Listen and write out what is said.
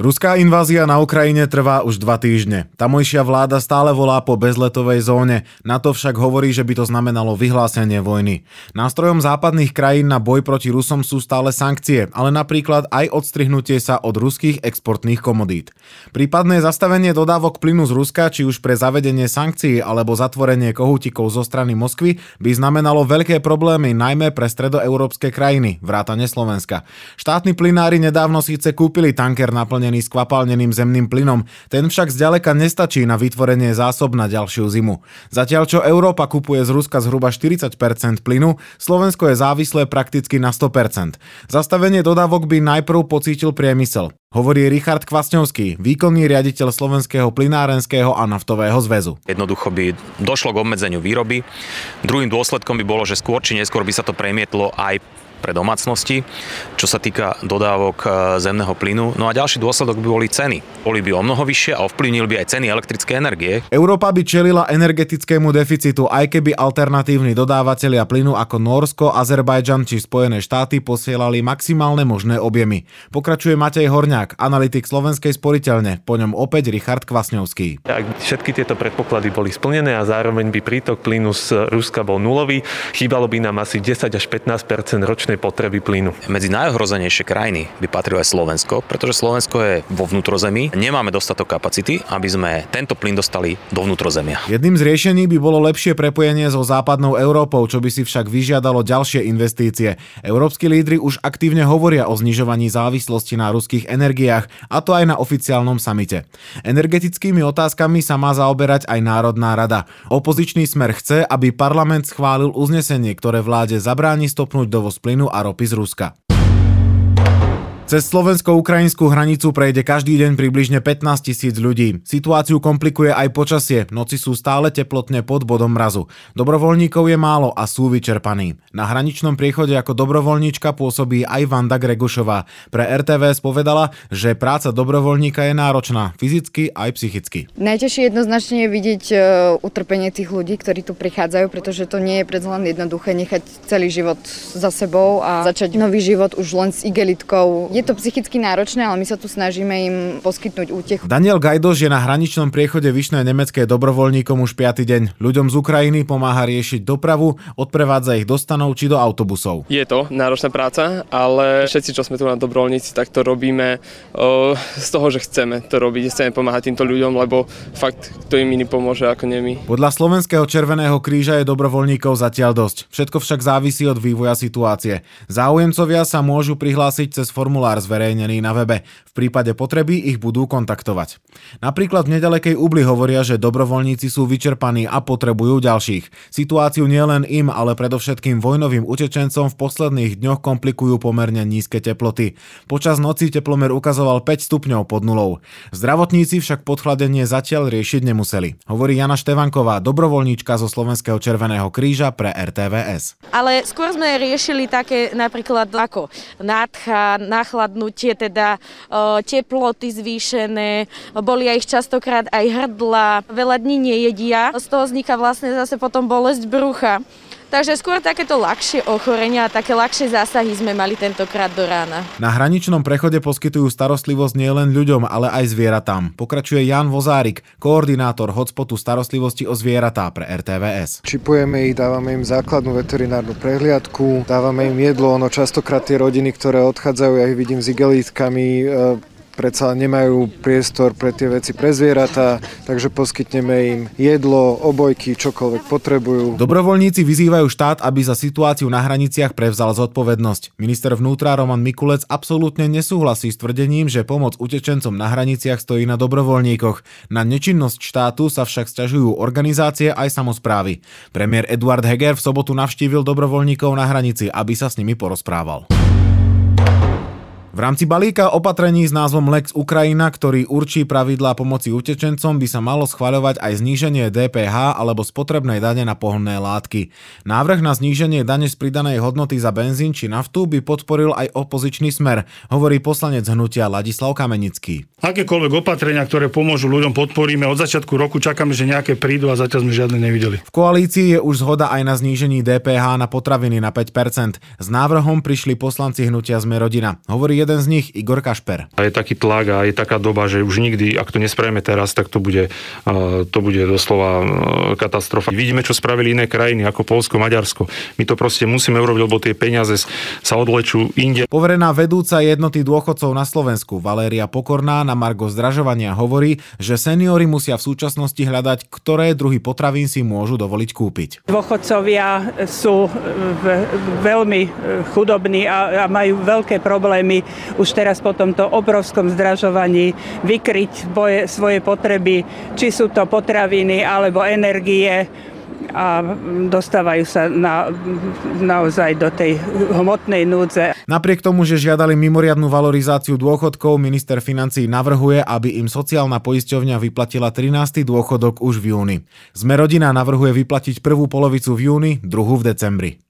Ruská invázia na Ukrajine trvá už dva týždne. Tamojšia vláda stále volá po bezletovej zóne, na to však hovorí, že by to znamenalo vyhlásenie vojny. Nástrojom západných krajín na boj proti Rusom sú stále sankcie, ale napríklad aj odstrihnutie sa od ruských exportných komodít. Prípadné zastavenie dodávok plynu z Ruska, či už pre zavedenie sankcií alebo zatvorenie kohútikov zo strany Moskvy, by znamenalo veľké problémy najmä pre stredoeurópske krajiny, vrátane Slovenska. Štátni plynári nedávno síce kúpili tanker naplnený naplnený skvapalneným zemným plynom. Ten však zďaleka nestačí na vytvorenie zásob na ďalšiu zimu. Zatiaľ čo Európa kupuje z Ruska zhruba 40% plynu, Slovensko je závislé prakticky na 100%. Zastavenie dodávok by najprv pocítil priemysel. Hovorí Richard Kvasňovský, výkonný riaditeľ Slovenského plynárenského a naftového zväzu. Jednoducho by došlo k obmedzeniu výroby. Druhým dôsledkom by bolo, že skôr či neskôr by sa to premietlo aj pre domácnosti, čo sa týka dodávok e, zemného plynu. No a ďalší dôsledok by boli ceny. Boli by o mnoho vyššie a ovplyvnili by aj ceny elektrickej energie. Európa by čelila energetickému deficitu, aj keby alternatívni dodávateľia plynu ako Norsko, Azerbajdžan či Spojené štáty posielali maximálne možné objemy. Pokračuje Matej Horňák, analytik Slovenskej sporiteľne, po ňom opäť Richard Kvasňovský. Ak všetky tieto predpoklady boli splnené a zároveň by prítok plynu z Ruska bol nulový, chýbalo by nám asi 10 až 15% ročne ročnej potreby plynu. Medzi najohrozenejšie krajiny by patrilo aj Slovensko, pretože Slovensko je vo vnútrozemí. Nemáme dostatok kapacity, aby sme tento plyn dostali do vnútrozemia. Jedným z riešení by bolo lepšie prepojenie so západnou Európou, čo by si však vyžiadalo ďalšie investície. Európsky lídry už aktívne hovoria o znižovaní závislosti na ruských energiách, a to aj na oficiálnom samite. Energetickými otázkami sa má zaoberať aj Národná rada. Opozičný smer chce, aby parlament schválil uznesenie, ktoré vláde zabráni stopnúť dovoz plynu plynu a ropy z Ruska. Cez slovensko-ukrajinskú hranicu prejde každý deň približne 15 tisíc ľudí. Situáciu komplikuje aj počasie, noci sú stále teplotne pod bodom mrazu. Dobrovoľníkov je málo a sú vyčerpaní. Na hraničnom priechode ako dobrovoľníčka pôsobí aj Vanda Gregušová. Pre RTVS povedala, že práca dobrovoľníka je náročná, fyzicky aj psychicky. Najťažšie jednoznačne je vidieť e, utrpenie tých ľudí, ktorí tu prichádzajú, pretože to nie je predsa len jednoduché nechať celý život za sebou a začať nový život už len s igelitkou je to psychicky náročné, ale my sa tu snažíme im poskytnúť útechu. Daniel Gajdoš je na hraničnom priechode Vyšné Nemecké dobrovoľníkom už 5. deň. Ľuďom z Ukrajiny pomáha riešiť dopravu, odprevádza ich do stanov či do autobusov. Je to náročná práca, ale všetci, čo sme tu na dobrovoľníci, tak to robíme o, z toho, že chceme to robiť, chceme pomáhať týmto ľuďom, lebo fakt, kto im iný pomôže ako nemi. Podľa Slovenského Červeného kríža je dobrovoľníkov zatiaľ dosť. Všetko však závisí od vývoja situácie. Záujemcovia sa môžu prihlásiť cez formulár formulár zverejnený na webe. V prípade potreby ich budú kontaktovať. Napríklad v nedalekej Ubli hovoria, že dobrovoľníci sú vyčerpaní a potrebujú ďalších. Situáciu nielen im, ale predovšetkým vojnovým utečencom v posledných dňoch komplikujú pomerne nízke teploty. Počas noci teplomer ukazoval 5 stupňov pod nulou. Zdravotníci však podchladenie zatiaľ riešiť nemuseli. Hovorí Jana Števanková, dobrovoľníčka zo Slovenského Červeného kríža pre RTVS. Ale skôr sme riešili také napríklad ako nádcha, náchla ochladnutie, teda teploty zvýšené, boli aj ich častokrát aj hrdla, veľa dní nejedia, z toho vzniká vlastne zase potom bolesť brucha. Takže skôr takéto ľahšie ochorenia a také ľahšie zásahy sme mali tentokrát do rána. Na hraničnom prechode poskytujú starostlivosť nielen ľuďom, ale aj zvieratám. Pokračuje Jan Vozárik, koordinátor hotspotu starostlivosti o zvieratá pre RTVS. Čipujeme ich, dávame im základnú veterinárnu prehliadku, dávame im jedlo, ono častokrát tie rodiny, ktoré odchádzajú, ja ich vidím s igelítkami, e, predsa nemajú priestor pre tie veci pre zvieratá, takže poskytneme im jedlo, obojky, čokoľvek potrebujú. Dobrovoľníci vyzývajú štát, aby za situáciu na hraniciach prevzal zodpovednosť. Minister vnútra Roman Mikulec absolútne nesúhlasí s tvrdením, že pomoc utečencom na hraniciach stojí na dobrovoľníkoch. Na nečinnosť štátu sa však sťažujú organizácie aj samozprávy. Premiér Eduard Heger v sobotu navštívil dobrovoľníkov na hranici, aby sa s nimi porozprával. V rámci balíka opatrení s názvom Lex Ukrajina, ktorý určí pravidlá pomoci utečencom, by sa malo schvaľovať aj zníženie DPH alebo spotrebnej dane na pohonné látky. Návrh na zníženie dane z pridanej hodnoty za benzín či naftu by podporil aj opozičný smer, hovorí poslanec hnutia Ladislav Kamenický. Akékoľvek opatrenia, ktoré pomôžu ľuďom, podporíme. Od začiatku roku čakáme, že nejaké prídu a zatiaľ sme žiadne nevideli. V koalícii je už zhoda aj na znížení DPH na potraviny na 5%. S návrhom prišli poslanci hnutia Sme rodina. Hovorí jeden z nich, Igor Kašper. A je taký tlak a je taká doba, že už nikdy, ak to nespravíme teraz, tak to bude, to bude doslova katastrofa. Vidíme, čo spravili iné krajiny, ako Polsko, Maďarsko. My to proste musíme urobiť, lebo tie peniaze sa odlečú inde. Poverená vedúca jednoty dôchodcov na Slovensku Valéria Pokorná na Margo zdražovania hovorí, že seniory musia v súčasnosti hľadať, ktoré druhy potravín si môžu dovoliť kúpiť. Dôchodcovia sú veľmi chudobní a, a majú veľké problémy už teraz po tomto obrovskom zdražovaní vykryť boje, svoje potreby, či sú to potraviny alebo energie a dostávajú sa na, naozaj do tej hmotnej núdze. Napriek tomu, že žiadali mimoriadnú valorizáciu dôchodkov, minister financí navrhuje, aby im sociálna poisťovňa vyplatila 13. dôchodok už v júni. Sme rodina navrhuje vyplatiť prvú polovicu v júni, druhú v decembri.